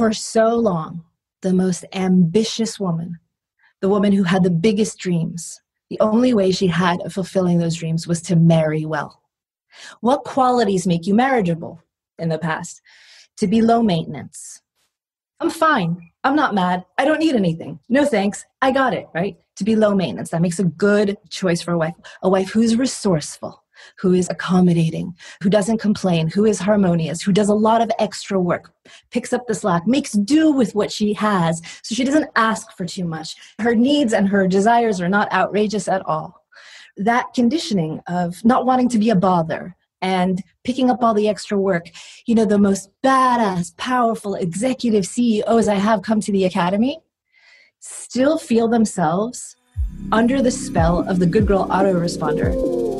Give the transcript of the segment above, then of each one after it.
For so long, the most ambitious woman, the woman who had the biggest dreams, the only way she had of fulfilling those dreams was to marry well. What qualities make you marriageable in the past? To be low maintenance. I'm fine. I'm not mad. I don't need anything. No thanks. I got it, right? To be low maintenance. That makes a good choice for a wife. A wife who's resourceful, who is accommodating, who doesn't complain, who is harmonious, who does a lot of extra work, picks up the slack, makes do with what she has, so she doesn't ask for too much. Her needs and her desires are not outrageous at all. That conditioning of not wanting to be a bother, and picking up all the extra work. You know, the most badass, powerful executive CEOs I have come to the academy still feel themselves under the spell of the good girl autoresponder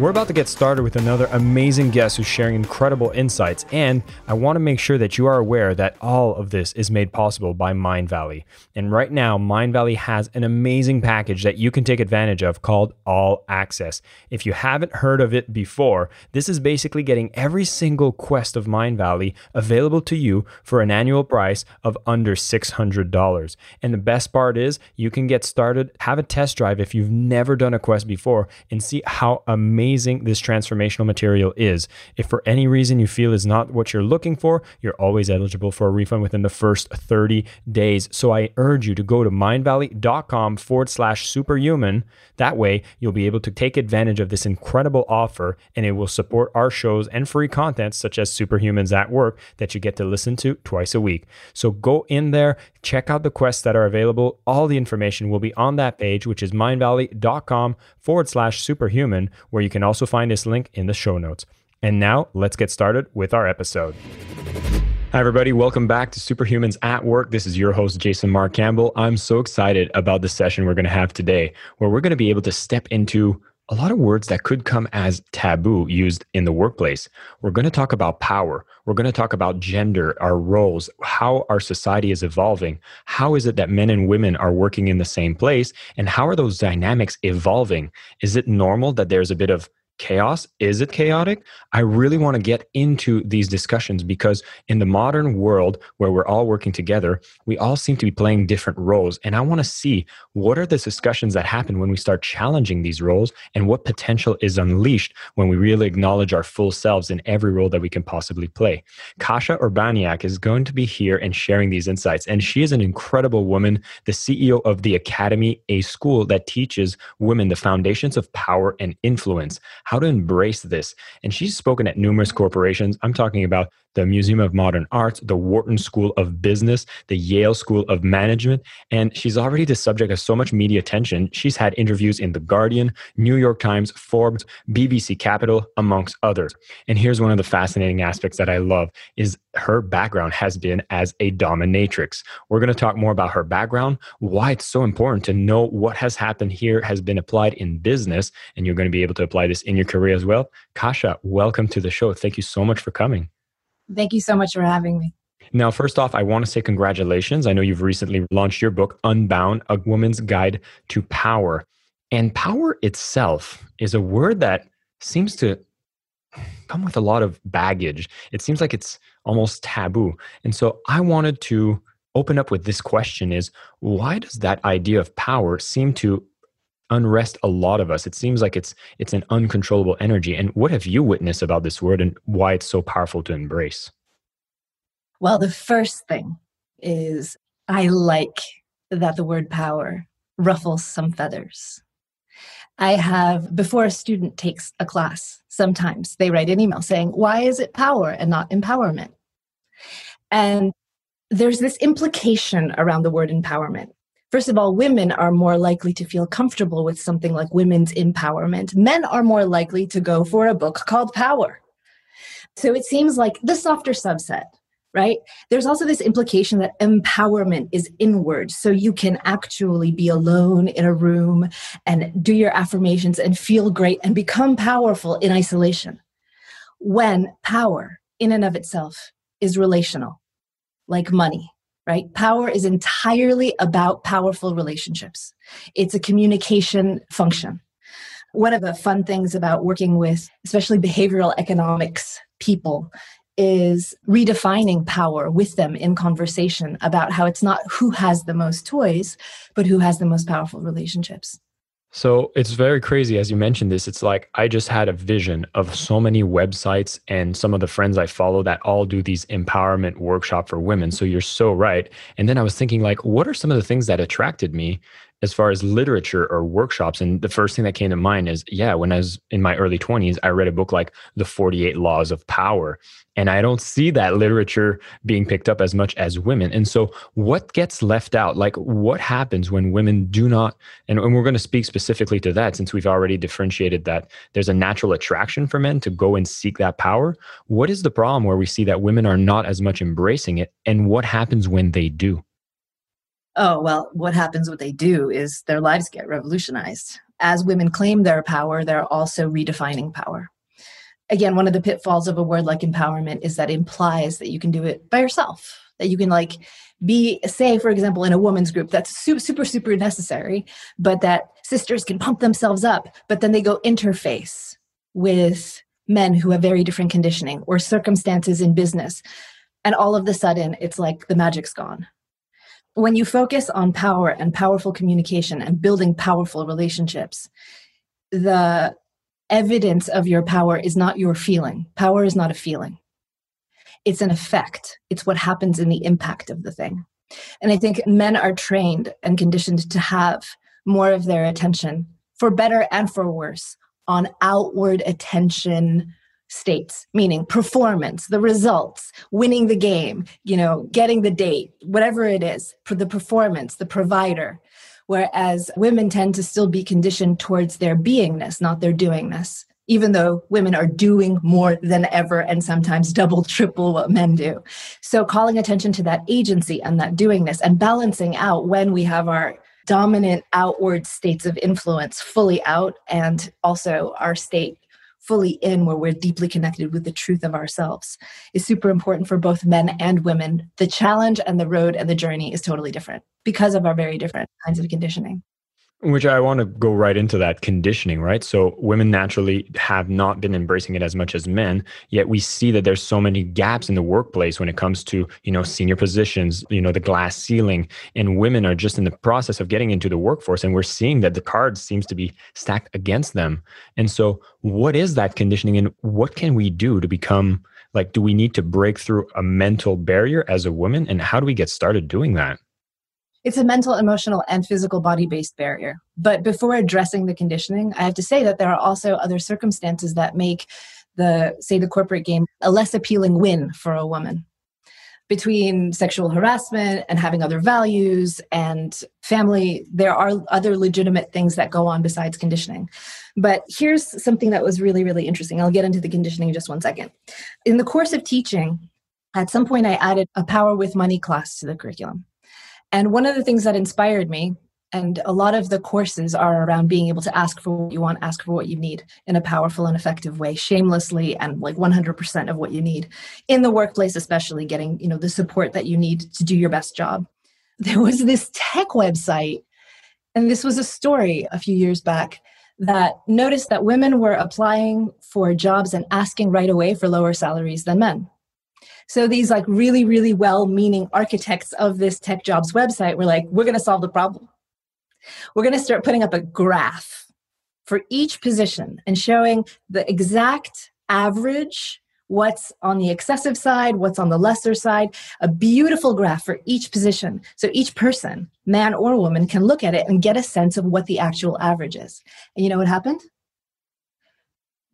We're about to get started with another amazing guest who's sharing incredible insights, and I want to make sure that you are aware that all of this is made possible by Mindvalley. And right now, Mindvalley has an amazing package that you can take advantage of called All Access. If you haven't heard of it before, this is basically getting every single quest of Mindvalley available to you for an annual price of under $600. And the best part is, you can get started, have a test drive if you've never done a quest before, and see how amazing amazing this transformational material is. If for any reason you feel is not what you're looking for, you're always eligible for a refund within the first 30 days. So I urge you to go to mindvalley.com forward slash superhuman. That way, you'll be able to take advantage of this incredible offer and it will support our shows and free content such as Superhumans at Work that you get to listen to twice a week. So go in there, check out the quests that are available. All the information will be on that page, which is mindvalley.com forward slash superhuman, where you can also find this link in the show notes. And now let's get started with our episode. Hi, everybody. Welcome back to Superhumans at Work. This is your host, Jason Mark Campbell. I'm so excited about the session we're going to have today, where we're going to be able to step into a lot of words that could come as taboo used in the workplace. We're going to talk about power. We're going to talk about gender, our roles, how our society is evolving. How is it that men and women are working in the same place? And how are those dynamics evolving? Is it normal that there's a bit of chaos? Is it chaotic? I really want to get into these discussions because in the modern world where we're all working together, we all seem to be playing different roles. And I want to see what are the discussions that happen when we start challenging these roles and what potential is unleashed when we really acknowledge our full selves in every role that we can possibly play. Kasia Urbaniak is going to be here and sharing these insights. And she is an incredible woman, the CEO of the Academy, a school that teaches women the foundations of power and influence how to embrace this. And she's spoken at numerous corporations. I'm talking about the Museum of Modern Art, the Wharton School of Business, the Yale School of Management, and she's already the subject of so much media attention. She's had interviews in The Guardian, New York Times, Forbes, BBC Capital, amongst others. And here's one of the fascinating aspects that I love is her background has been as a dominatrix. We're going to talk more about her background, why it's so important to know what has happened here has been applied in business, and you're going to be able to apply this in your career as well. Kasia, welcome to the show. Thank you so much for coming. Thank you so much for having me. Now, first off, I want to say congratulations. I know you've recently launched your book, Unbound A Woman's Guide to Power. And power itself is a word that seems to come with a lot of baggage. It seems like it's almost taboo. And so I wanted to open up with this question is why does that idea of power seem to unrest a lot of us. It seems like it's it's an uncontrollable energy. And what have you witnessed about this word and why it's so powerful to embrace? Well, the first thing is I like that the word power ruffles some feathers. I have, before a student takes a class, sometimes they write an email saying, Why is it power and not empowerment? And there's this implication around the word empowerment. First of all, women are more likely to feel comfortable with something like women's empowerment. Men are more likely to go for a book called Power. So it seems like the softer subset right? There's also this implication that empowerment is inward. So you can actually be alone in a room and do your affirmations and feel great and become powerful in isolation. When power, in and of itself, is relational, like money, right? Power is entirely about powerful relationships, it's a communication function. One of the fun things about working with, especially behavioral economics people, is redefining power with them in conversation about how it's not who has the most toys, but who has the most powerful relationships. So it's very crazy as you mentioned this. It's like I just had a vision of so many websites and some of the friends I follow that all do these empowerment workshop for women. So you're so right. And then I was thinking like what are some of the things that attracted me as far as literature or workshops and the first thing that came to mind is yeah when i was in my early 20s i read a book like the 48 laws of power and i don't see that literature being picked up as much as women. And so what gets left out? Like what happens when women do not and, and we're going to speak specifically to that since we've already differentiated that there's a natural attraction for men to go and seek that power. What is the problem where we see that women are not as much embracing it and what happens when they do oh, well, what happens, what they do is their lives get revolutionized. As women claim their power, they're also redefining power. Again, one of the pitfalls of a word like empowerment is that implies that you can do it by yourself, that you can like be, say, for example, in a woman's group, that's super, super, super necessary, but that sisters can pump themselves up, but then they go interface with men who have very different conditioning or circumstances in business. And all of the sudden, it's like the magic's gone when you focus on power and powerful communication and building powerful relationships, the evidence of your power is not your feeling. Power is not a feeling, it's an effect, it's what happens in the impact of the thing. And I think men are trained and conditioned to have more of their attention, for better and for worse, on outward attention states meaning performance the results winning the game you know getting the date whatever it is for the performance the provider. Whereas women tend to still be conditioned towards their beingness not their doingness even though women are doing more than ever and sometimes double triple what men do. So calling attention to that agency and that doingness and balancing out when we have our dominant outward states of influence fully out and also our state fully in where we're deeply connected with the truth of ourselves is super important for both men and women. The challenge and the road and the journey is totally different because of our very different kinds of conditioning. Which I want to go right into that conditioning, right? So women naturally have not been embracing it as much as men, yet we see that there's so many gaps in the workplace when it comes to, you know, senior positions, you know, the glass ceiling, and women are just in the process of getting into the workforce and we're seeing that the cards seems to be stacked against them. And so what is that conditioning and what can we do to become like do we need to break through a mental barrier as a woman and how do we get started doing that? It's a mental, emotional, and physical body based barrier. But before addressing the conditioning, I have to say that there are also other circumstances that make the, say, the corporate game a less appealing win for a woman. Between sexual harassment and having other values and family, there are other legitimate things that go on besides conditioning. But here's something that was really, really interesting. I'll get into the conditioning in just one second. In the course of teaching, at some point I added a power with money class to the curriculum. And one of the things that inspired me, and a lot of the courses are around being able to ask for what you want, ask for what you need in a powerful and effective way, shamelessly and like 100% of what you need in the workplace, especially getting, you know, the support that you need to do your best job. There was this tech website, and this was a story a few years back that noticed that women were applying for jobs and asking right away for lower salaries than men. So these like really, really well meaning architects of this tech jobs website were like, we're going to solve the problem. We're going to start putting up a graph for each position and showing the exact average what's on the excessive side, what's on the lesser side, a beautiful graph for each position. So each person, man or woman, can look at it and get a sense of what the actual average is. And you know what happened?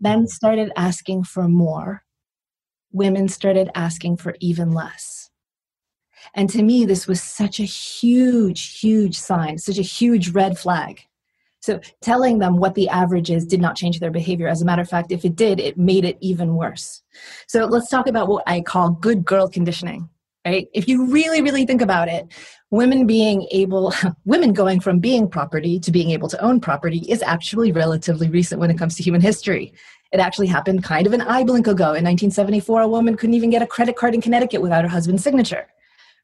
Men started asking for more women started asking for even less. And to me, this was such a huge, huge sign, such a huge red flag So telling them what the average is did not change their behavior. As a matter of fact, if it did, it made it even worse. So let's talk about what I call good girl conditioning, right? If you really, really think about it, women being able, women going from being property to being able to own property is actually relatively recent when it comes to human history. It actually happened kind of an eye blink ago. In 1974, a woman couldn't even get a credit card in Connecticut without her husband's signature.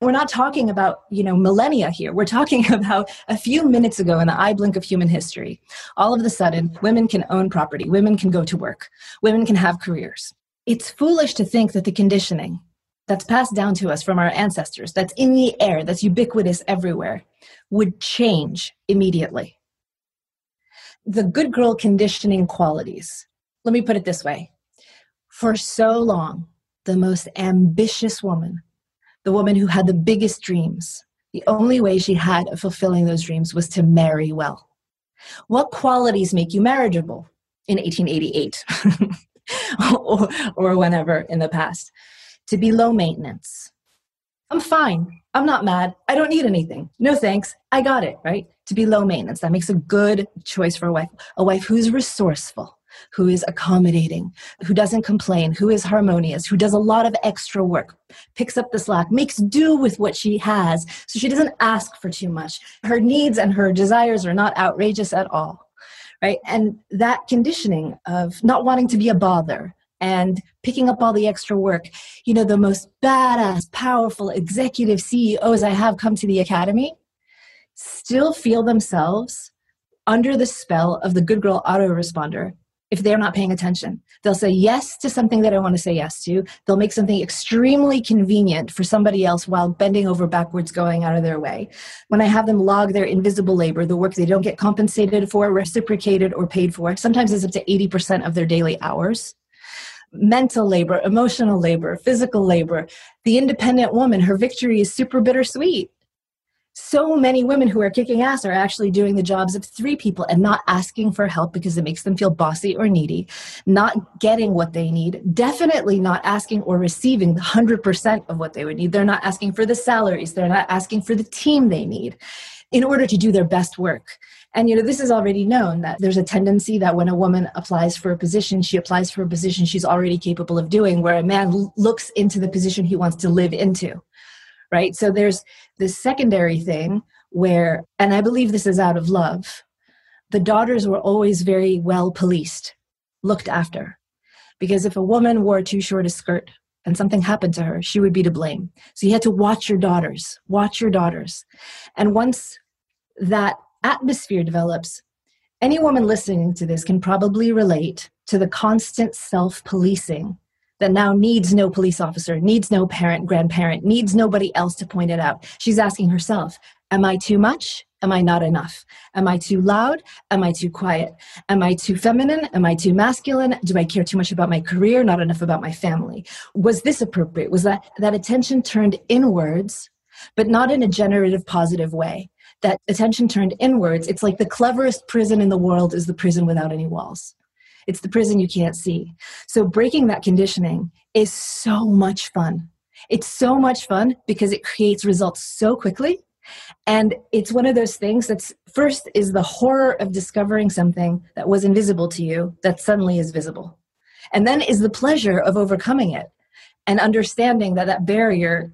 We're not talking about, you know, millennia here. We're talking about a few minutes ago in the eye blink of human history. All of a sudden, women can own property, women can go to work, women can have careers. It's foolish to think that the conditioning that's passed down to us from our ancestors, that's in the air, that's ubiquitous everywhere, would change immediately. The good girl conditioning qualities. Let me put it this way. For so long, the most ambitious woman the woman who had the biggest dreams. The only way she had of fulfilling those dreams was to marry well. What qualities make you marriageable in 1888 or, or whenever in the past? To be low maintenance. I'm fine. I'm not mad. I don't need anything. No thanks. I got it, right? To be low maintenance. That makes a good choice for a wife. A wife who's resourceful, who is accommodating, who doesn't complain, who is harmonious, who does a lot of extra work, picks up the slack, makes do with what she has, so she doesn't ask for too much. Her needs and her desires are not outrageous at all. Right? And that conditioning of not wanting to be a bother, and picking up all the extra work. You know, the most badass, powerful executive CEOs I have come to the academy still feel themselves under the spell of the good girl autoresponder if they're not paying attention. They'll say yes to something that I want to say yes to. They'll make something extremely convenient for somebody else while bending over backwards, going out of their way. When I have them log their invisible labor, the work they don't get compensated for, reciprocated, or paid for, sometimes it's up to 80% of their daily hours. Mental labor, emotional labor, physical labor. The independent woman, her victory is super bittersweet so many women who are kicking ass are actually doing the jobs of three people and not asking for help because it makes them feel bossy or needy, not getting what they need, definitely not asking or receiving the 100% of what they would need. They're not asking for the salaries, they're not asking for the team they need in order to do their best work. And you know, this is already known that there's a tendency that when a woman applies for a position, she applies for a position she's already capable of doing, where a man looks into the position he wants to live into right? So there's this secondary thing where, and I believe this is out of love, the daughters were always very well policed, looked after. Because if a woman wore too short a skirt and something happened to her, she would be to blame. So you had to watch your daughters, watch your daughters. And once that atmosphere develops, any woman listening to this can probably relate to the constant self policing that now needs no police officer, needs no parent, grandparent, needs nobody else to point it out. She's asking herself, Am I too much? Am I not enough? Am I too loud? Am I too quiet? Am I too feminine? Am I too masculine? Do I care too much about my career, not enough about my family? Was this appropriate? Was that, that attention turned inwards, but not in a generative, positive way? That attention turned inwards, it's like the cleverest prison in the world is the prison without any walls. It's the prison you can't see. So breaking that conditioning is so much fun. It's so much fun because it creates results so quickly. And it's one of those things that's first is the horror of discovering something that was invisible to you that suddenly is visible. And then is the pleasure of overcoming it and understanding that that barrier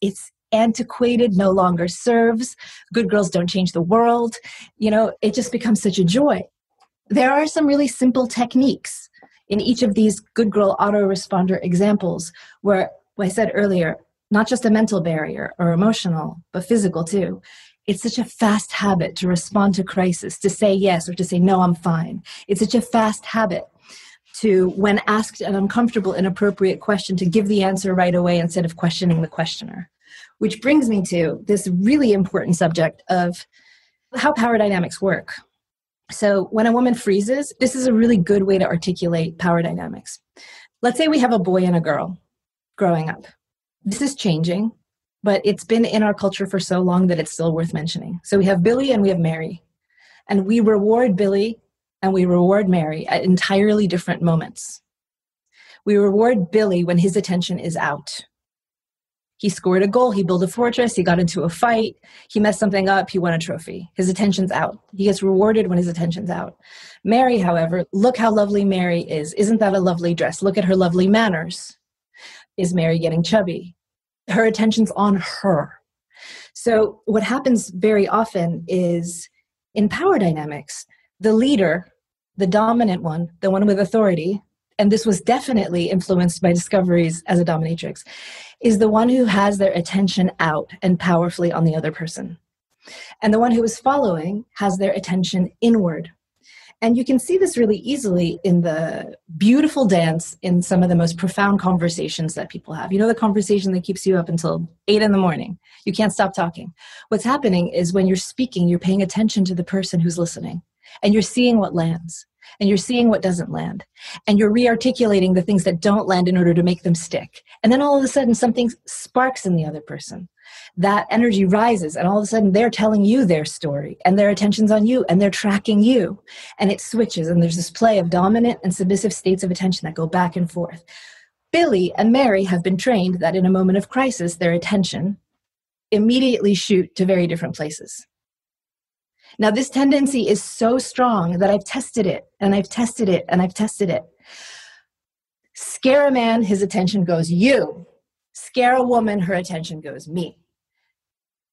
it's antiquated no longer serves good girls don't change the world you know it just becomes such a joy there are some really simple techniques in each of these good girl autoresponder examples where I said earlier, not just a mental barrier or emotional, but physical too. It's such a fast habit to respond to crisis, to say yes or to say no, I'm fine. It's such a fast habit to, when asked an uncomfortable, inappropriate question, to give the answer right away instead of questioning the questioner. Which brings me to this really important subject of how power dynamics work. So when a woman freezes, this is a really good way to articulate power dynamics. Let's say we have a boy and a girl growing up. This is changing, but it's been in our culture for so long that it's still worth mentioning. So we have Billy and we have Mary. And we reward Billy and we reward Mary at entirely different moments. We reward Billy when his attention is out. He scored a goal, he built a fortress, he got into a fight, he messed something up, he won a trophy. His attention's out. He gets rewarded when his attention's out. Mary, however, look how lovely Mary is. Isn't that a lovely dress? Look at her lovely manners. Is Mary getting chubby? Her attention's on her. So, what happens very often is in power dynamics, the leader, the dominant one, the one with authority, and this was definitely influenced by discoveries as a dominatrix, is the one who has their attention out and powerfully on the other person. And the one who is following has their attention inward. And you can see this really easily in the beautiful dance in some of the most profound conversations that people have. You know, the conversation that keeps you up until eight in the morning. You can't stop talking. What's happening is when you're speaking, you're paying attention to the person who's listening and you're seeing what lands and you're seeing what doesn't land. And you're rearticulating the things that don't land in order to make them stick. And then all of a sudden something sparks in the other person. That energy rises and all of a sudden they're telling you their story and their attention's on you and they're tracking you. And it switches and there's this play of dominant and submissive states of attention that go back and forth. Billy and mary have been trained that in a moment of crisis their attention immediately shoot to very different places now, this tendency is so strong that I've tested it and I've tested it and I've tested it. Scare a man, his attention goes you. Scare a woman, her attention goes me.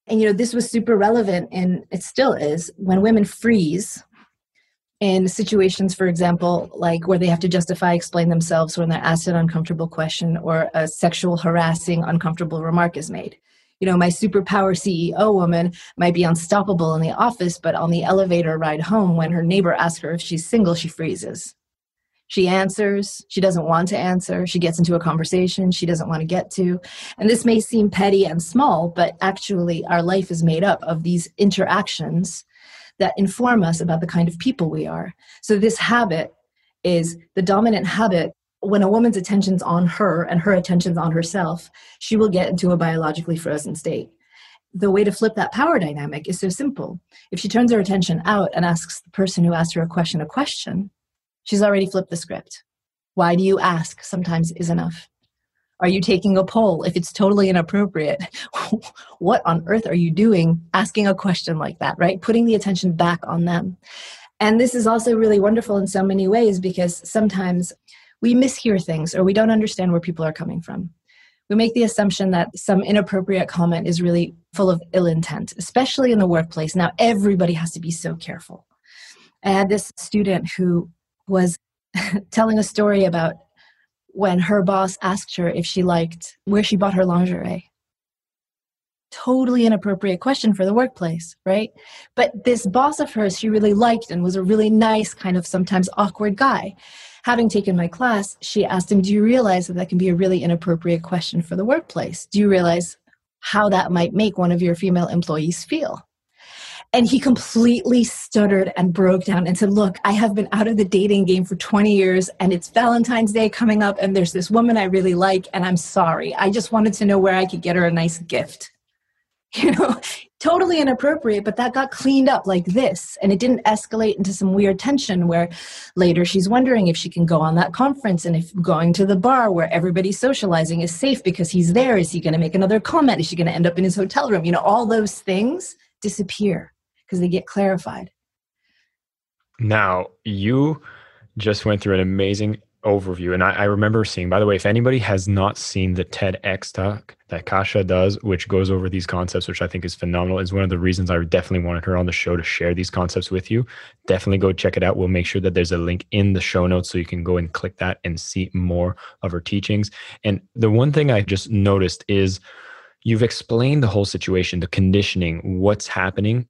And you know, this was super relevant and it still is when women freeze in situations, for example, like where they have to justify, explain themselves when they're asked an uncomfortable question or a sexual harassing, uncomfortable remark is made you know, my superpower CEO woman might be unstoppable in the office, but on the elevator ride home, when her neighbor asks her if she's single, she freezes. She answers, she doesn't want to answer, she gets into a conversation she doesn't want to get to. And this may seem petty and small, but actually, our life is made up of these interactions that inform us about the kind of people we are. So, this habit is the dominant habit when a woman's attention's on her and her attention's on herself, she will get into a biologically frozen state. The way to flip that power dynamic is so simple. If she turns her attention out and asks the person who asked her a question a question, she's already flipped the script. Why do you ask? Sometimes is enough. Are you taking a poll? If it's totally inappropriate, what on earth are you doing asking a question like that, right? Putting the attention back on them. And this is also really wonderful in so many ways because sometimes we mishear things or we don't understand where people are coming from. We make the assumption that some inappropriate comment is really full of ill intent, especially in the workplace. Now, everybody has to be so careful. I had this student who was telling a story about when her boss asked her if she liked where she bought her lingerie. Totally inappropriate question for the workplace, right? But this boss of hers, she really liked and was a really nice, kind of sometimes awkward guy having taken my class, she asked him, Do you realize that that can be a really inappropriate question for the workplace? Do you realize how that might make one of your female employees feel? And he completely stuttered and broke down and said, Look, I have been out of the dating game for 20 years and it's Valentine's Day coming up and there's this woman I really like and I'm sorry. I just wanted to know where I could get her a nice gift. You know, totally inappropriate, but that got cleaned up like this. And it didn't escalate into some weird tension where later she's wondering if she can go on that conference and if going to the bar where everybody's socializing is safe because he's there. Is he going to make another comment? Is she going to end up in his hotel room? You know, all those things disappear because they get clarified. Now, you just went through an amazing overview. And I, I, remember seeing, by the way, if anybody has not seen the TEDx talk that Kasia does, which goes over these concepts, which I think is phenomenal, is one of the reasons I definitely wanted her on the show to share these concepts with you. Definitely go check it out. We'll make sure that there's a link in the show notes so you can go and click that and see more of her teachings. And the one thing I just noticed is you've explained the whole situation, the conditioning, what's happening.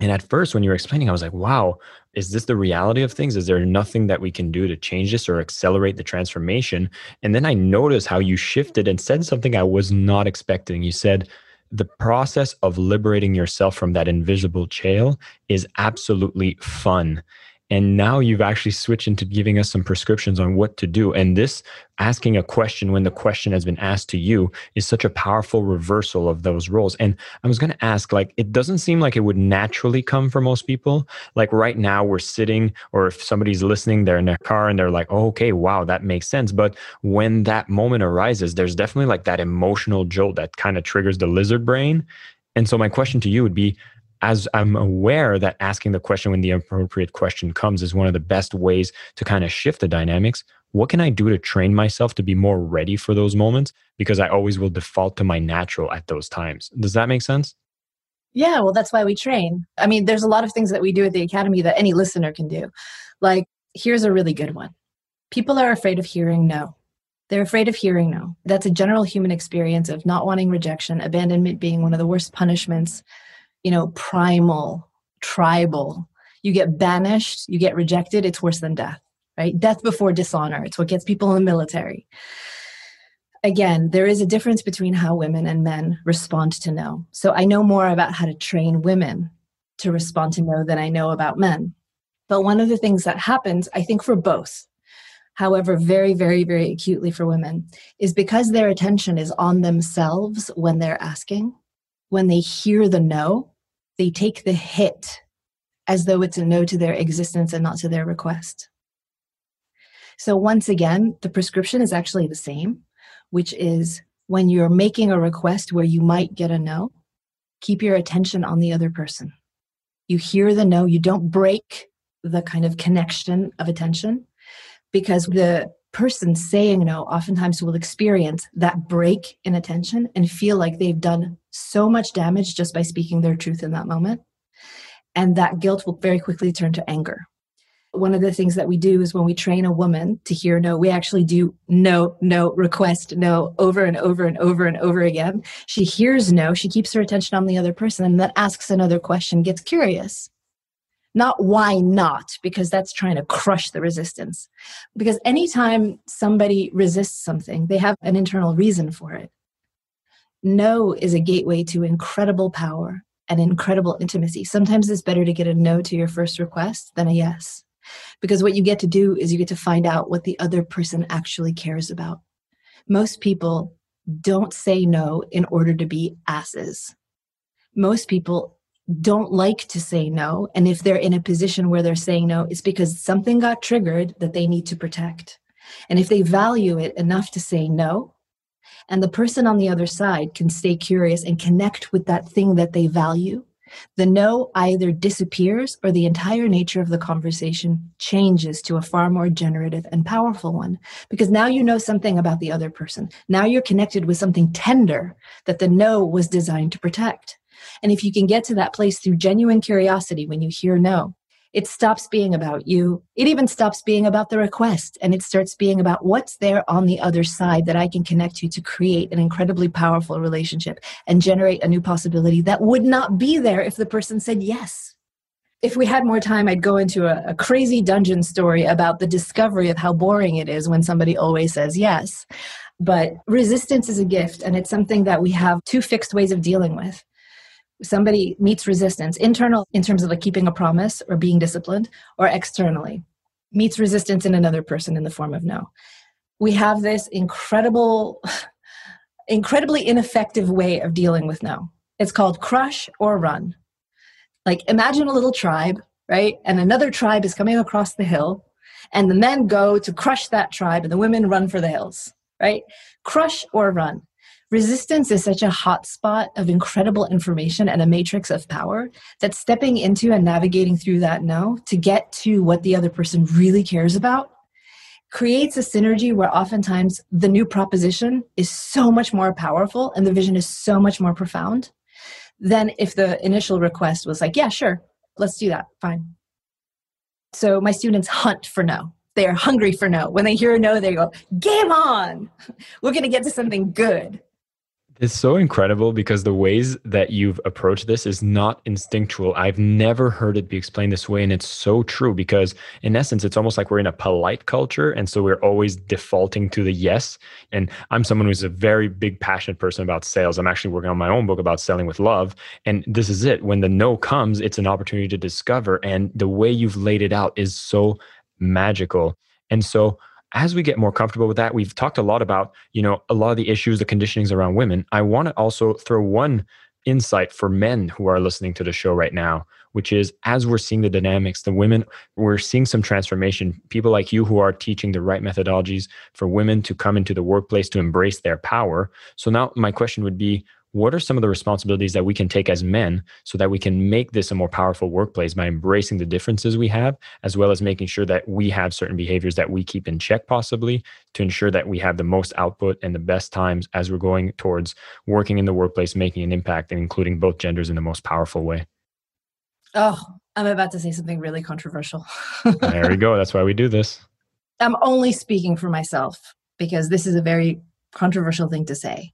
And at first, when you were explaining, I was like, wow, is this the reality of things? Is there nothing that we can do to change this or accelerate the transformation? And then I noticed how you shifted and said something I was not expecting. You said, the process of liberating yourself from that invisible chain is absolutely fun. And now you've actually switched into giving us some prescriptions on what to do. And this asking a question when the question has been asked to you is such a powerful reversal of those roles. And I was going to ask, like, it doesn't seem like it would naturally come for most people. Like right now, we're sitting, or if somebody's listening, they're in their car and they're like, oh, okay, wow, that makes sense. But when that moment arises, there's definitely like that emotional jolt that kind of triggers the lizard brain. And so my question to you would be, as I'm aware that asking the question when the appropriate question comes is one of the best ways to kind of shift the dynamics, what can I do to train myself to be more ready for those moments? Because I always will default to my natural at those times. Does that make sense? Yeah, well, that's why we train. I mean, there's a lot of things that we do at the Academy that any listener can do. Like, here's a really good one people are afraid of hearing no. They're afraid of hearing no. That's a general human experience of not wanting rejection, abandonment being one of the worst punishments you know, primal, tribal. You get banished, you get rejected, it's worse than death, right? Death before dishonor. It's what gets people in the military. Again, there is a difference between how women and men respond to no. So I know more about how to train women to respond to no than I know about men. But one of the things that happens, I think, for both, however, very, very, very acutely for women, is because their attention is on themselves when they're asking, when they hear the no, they take the hit as though it's a no to their existence and not to their request. So, once again, the prescription is actually the same, which is when you're making a request where you might get a no, keep your attention on the other person. You hear the no, you don't break the kind of connection of attention because the person saying no oftentimes will experience that break in attention and feel like they've done so much damage just by speaking their truth in that moment. And that guilt will very quickly turn to anger. One of the things that we do is when we train a woman to hear no, we actually do no, no, request no over and over and over and over again. She hears no, she keeps her attention on the other person and then asks another question, gets curious not why not? Because that's trying to crush the resistance. Because anytime somebody resists something they have an internal reason for it. No is a gateway to incredible power and incredible intimacy. Sometimes it's better to get a no to your first request than a yes. Because what you get to do is you get to find out what the other person actually cares about. Most people don't say no in order to be asses. Most people don't like to say no. And if they're in a position where they're saying no, it's because something got triggered that they need to protect. And if they value it enough to say no, and the person on the other side can stay curious and connect with that thing that they value, the no either disappears or the entire nature of the conversation changes to a far more generative and powerful one. Because now you know something about the other person. Now you're connected with something tender that the no was designed to protect. And if you can get to that place through genuine curiosity when you hear no, it stops being about you. It even stops being about the request and it starts being about what's there on the other side that I can connect to to create an incredibly powerful relationship and generate a new possibility that would not be there if the person said yes. If we had more time, I'd go into a, a crazy dungeon story about the discovery of how boring it is when somebody always says yes. But resistance is a gift, and it's something that we have two fixed ways of dealing with somebody meets resistance internal in terms of like keeping a promise or being disciplined or externally meets resistance in another person in the form of no. We have this incredible incredibly ineffective way of dealing with no. It's called crush or run. Like imagine a little tribe right? And another tribe is coming across the hill and the men go to crush that tribe and the women run for the hills right? Crush or run Resistance is such a hotspot of incredible information and a matrix of power that stepping into and navigating through that no to get to what the other person really cares about creates a synergy where oftentimes the new proposition is so much more powerful and the vision is so much more profound than if the initial request was like, yeah, sure, let's do that, fine. So my students hunt for no. They are hungry for no. When they hear a no, they go, game on. We're going to get to something good It's so incredible because the ways that you've approached this is not instinctual. I've never heard it be explained this way. And it's so true because, in essence, it's almost like we're in a polite culture. And so we're always defaulting to the yes. And I'm someone who's a very big, passionate person about sales. I'm actually working on my own book about selling with love. And this is it. When the no comes, it's an opportunity to discover. And the way you've laid it out is so magical. And so, as we get more comfortable with that, we've talked a lot about, you know, a lot of the issues, the conditionings around women. I want to also throw one insight for men who are listening to the show right now, which is as we're seeing the dynamics, the women, we're seeing some transformation. People like you who are teaching the right methodologies for women to come into the workplace to embrace their power. So now my question would be, what are some of the responsibilities that we can take as men so that we can make this a more powerful workplace by embracing the differences we have as well as making sure that we have certain behaviors that we keep in check possibly to ensure that we have the most output and the best times as we're going towards working in the workplace making an impact and including both genders in the most powerful way? Oh i'm about to say something really controversial. There we go. That's why we do this. I'm only speaking for myself because this is a very controversial thing to say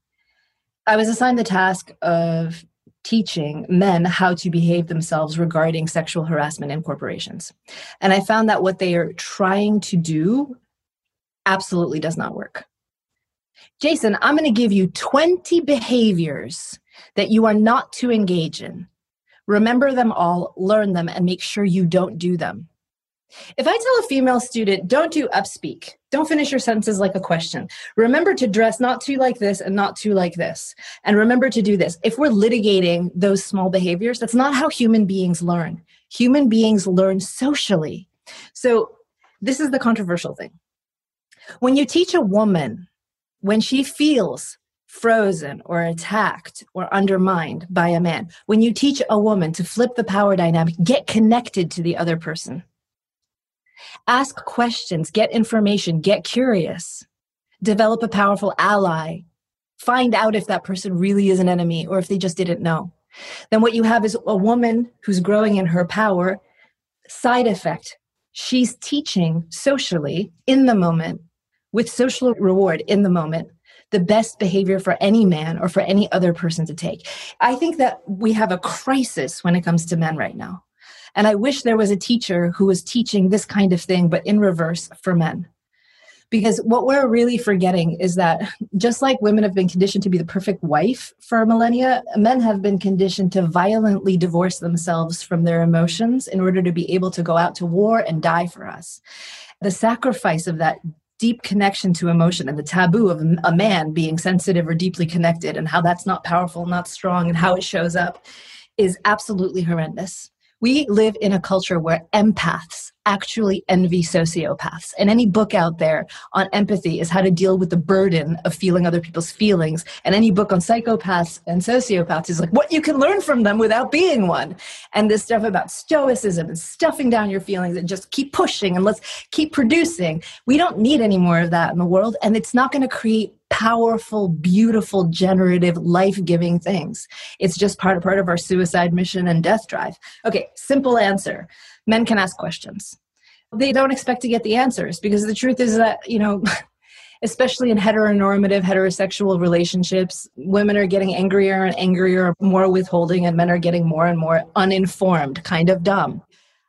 I was assigned the task of teaching men how to behave themselves regarding sexual harassment in corporations. And I found that what they are trying to do absolutely does not work. Jason, I'm going to give you 20 behaviors that you are not to engage in. Remember them all, learn them, and make sure you don't do them. If I tell a female student, don't do upspeak, don't finish your sentences like a question. Remember to dress not too like this and not too like this. And remember to do this. If we're litigating those small behaviors, that's not how human beings learn. Human beings learn socially. So, this is the controversial thing. When you teach a woman, when she feels frozen or attacked or undermined by a man, when you teach a woman to flip the power dynamic, get connected to the other person Ask questions, get information, get curious, develop a powerful ally, find out if that person really is an enemy or if they just didn't know. Then what you have is a woman who's growing in her power. Side effect, she's teaching socially in the moment with social reward in the moment the best behavior for any man or for any other person to take. I think that we have a crisis when it comes to men right now. And I wish there was a teacher who was teaching this kind of thing, but in reverse for men. Because what we're really forgetting is that just like women have been conditioned to be the perfect wife for millennia, men have been conditioned to violently divorce themselves from their emotions in order to be able to go out to war and die for us. The sacrifice of that deep connection to emotion and the taboo of a man being sensitive or deeply connected and how that's not powerful, not strong, and how it shows up is absolutely horrendous. We live in a culture where empaths actually envy sociopaths. And any book out there on empathy is how to deal with the burden of feeling other people's feelings. And any book on psychopaths and sociopaths is like what you can learn from them without being one. And this stuff about stoicism and stuffing down your feelings and just keep pushing and let's keep producing. We don't need any more of that in the world. And it's not going to create powerful, beautiful, generative, life giving things. It's just part of, part of our suicide mission and death drive. Okay, simple answer men can ask questions. They don't expect to get the answers because the truth is that, you know, especially in heteronormative heterosexual relationships, women are getting angrier and angrier, more withholding, and men are getting more and more uninformed, kind of dumb.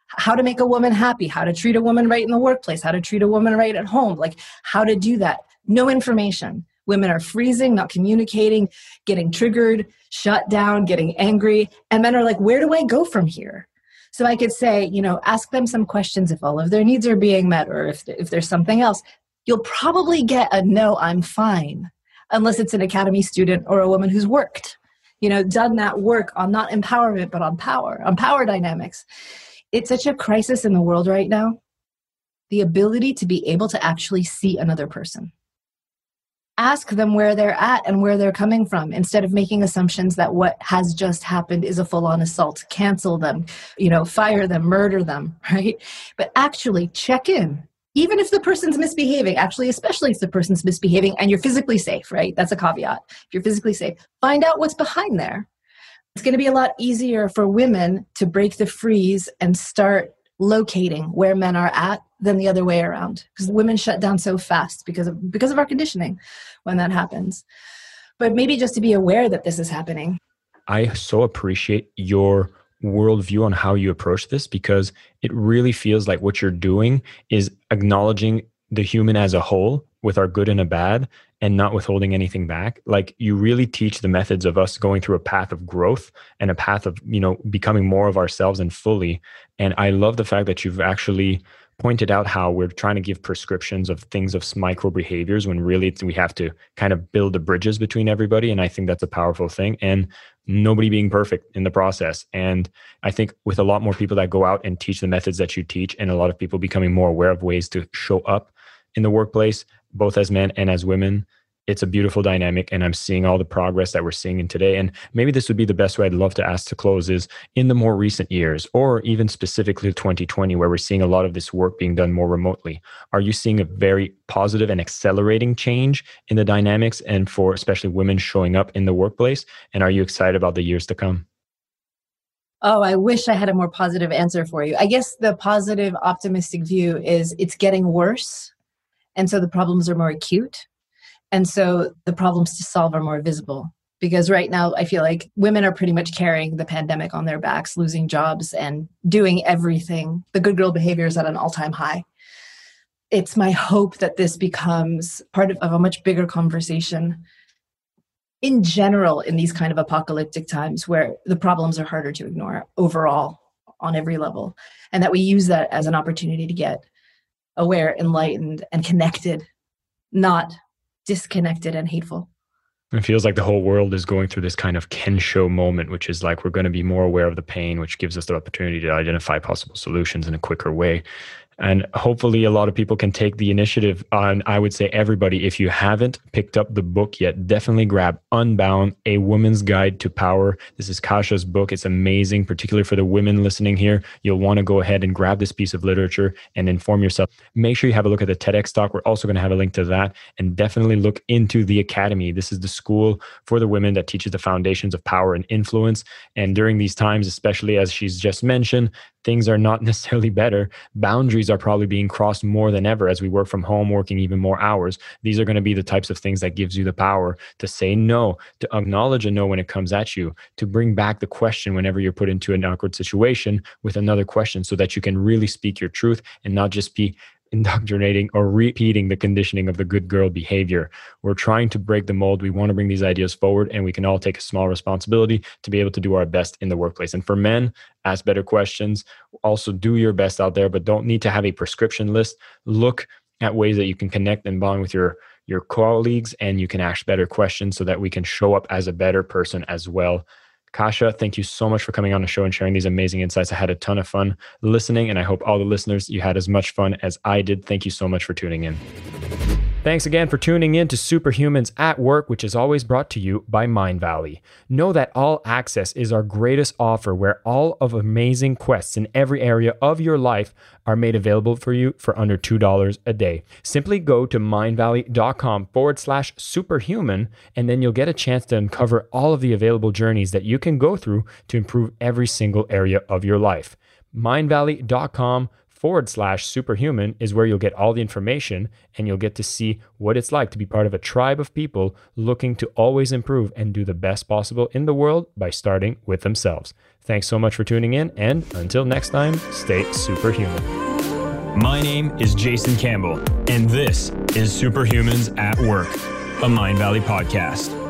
How to make a woman happy, how to treat a woman right in the workplace, how to treat a woman right at home, like how to do that. No information. Women are freezing, not communicating, getting triggered, shut down, getting angry. And men are like, where do I go from here? So I could say, you know, ask them some questions if all of their needs are being met or if, if there's something else. You'll probably get a no, I'm fine, unless it's an academy student or a woman who's worked, you know, done that work on not empowerment, but on power, on power dynamics. It's such a crisis in the world right now. The ability to be able to actually see another person ask them where they're at and where they're coming from instead of making assumptions that what has just happened is a full-on assault. Cancel them you know fire them murder them right? But actually check in. Even if the person's misbehaving actually especially if the person's misbehaving and you're physically safe right? That's a caveat. If you're physically safe find out what's behind there. It's going to be a lot easier for women to break the freeze and start locating where men are at than the other way around because women shut down so fast because of because of our conditioning when that happens. But maybe just to be aware that this is happening. I so appreciate your worldview on how you approach this because it really feels like what you're doing is acknowledging the human as a whole with our good and a bad and not withholding anything back. Like you really teach the methods of us going through a path of growth and a path of you know becoming more of ourselves and fully. And i love the fact that you've actually pointed out how we're trying to give prescriptions of things of micro behaviors when really we have to kind of build the bridges between everybody and i think that's a powerful thing and nobody being perfect in the process. And i think with a lot more people that go out and teach the methods that you teach and a lot of people becoming more aware of ways to show up in the workplace both as men and as women it's a beautiful dynamic and i'm seeing all the progress that we're seeing in today and maybe this would be the best way i'd love to ask to close is in the more recent years or even specifically 2020 where we're seeing a lot of this work being done more remotely are you seeing a very positive and accelerating change in the dynamics and for especially women showing up in the workplace and are you excited about the years to come Oh, I wish I had a more positive answer for you. I guess the positive, optimistic view is it's getting worse. And so the problems are more acute and so the problems to solve are more visible because right now I feel like women are pretty much carrying the pandemic on their backs, losing jobs and doing everything. The good girl behavior is at an all time high. It's my hope that this becomes part of, of a much bigger conversation in general in these kind of apocalyptic times where the problems are harder to ignore overall on every level. And that we use that as an opportunity to get aware, enlightened, and connected, not disconnected and hateful. It feels like the whole world is going through this kind of Kensho moment, which is like we're going to be more aware of the pain, which gives us the opportunity to identify possible solutions in a quicker way and hopefully a lot of people can take the initiative on i would say everybody if you haven't picked up the book yet definitely grab unbound a woman's guide to power. This is Kasia's book. It's amazing particularly for the women listening here. You'll want to go ahead and grab this piece of literature and inform yourself. Make sure you have a look at the tedx talk. We're also going to have a link to that. And definitely look into the academy. This is the school for the women that teaches the foundations of power and influence. And during these times especially as she's just mentioned things are not necessarily better. Boundaries are probably being crossed more than ever as we work from home, working even more hours. These are going to be the types of things that gives you the power to say no, to acknowledge a no when it comes at you, to bring back the question whenever you're put into an awkward situation with another question so that you can really speak your truth and not just be indoctrinating or repeating the conditioning of the good girl behavior. We're trying to break the mold. We want to bring these ideas forward, and we can all take a small responsibility to be able to do our best in the workplace. And for men, ask better questions. Also, do your best out there, but don't need to have a prescription list. Look at ways that you can connect and bond with your your colleagues and you can ask better questions so that we can show up as a better person as well Kasia, thank you so much for coming on the show and sharing these amazing insights. I had a ton of fun listening, and I hope all the listeners, you had as much fun as I did. Thank you so much for tuning in. Thanks again for tuning in to Superhumans at Work, which is always brought to you by Mindvalley. Know that All Access is our greatest offer where all of amazing quests in every area of your life are made available for you for under $2 a day. Simply go to mindvalley.com forward slash superhuman, and then you'll get a chance to uncover all of the available journeys that you can go through to improve every single area of your life. Mindvalley.com forward slash superhuman is where you'll get all the information and you'll get to see what it's like to be part of a tribe of people looking to always improve and do the best possible in the world by starting with themselves. Thanks so much for tuning in, and until next time, stay superhuman. My name is Jason Campbell, and this is Superhumans at Work, a Mindvalley podcast.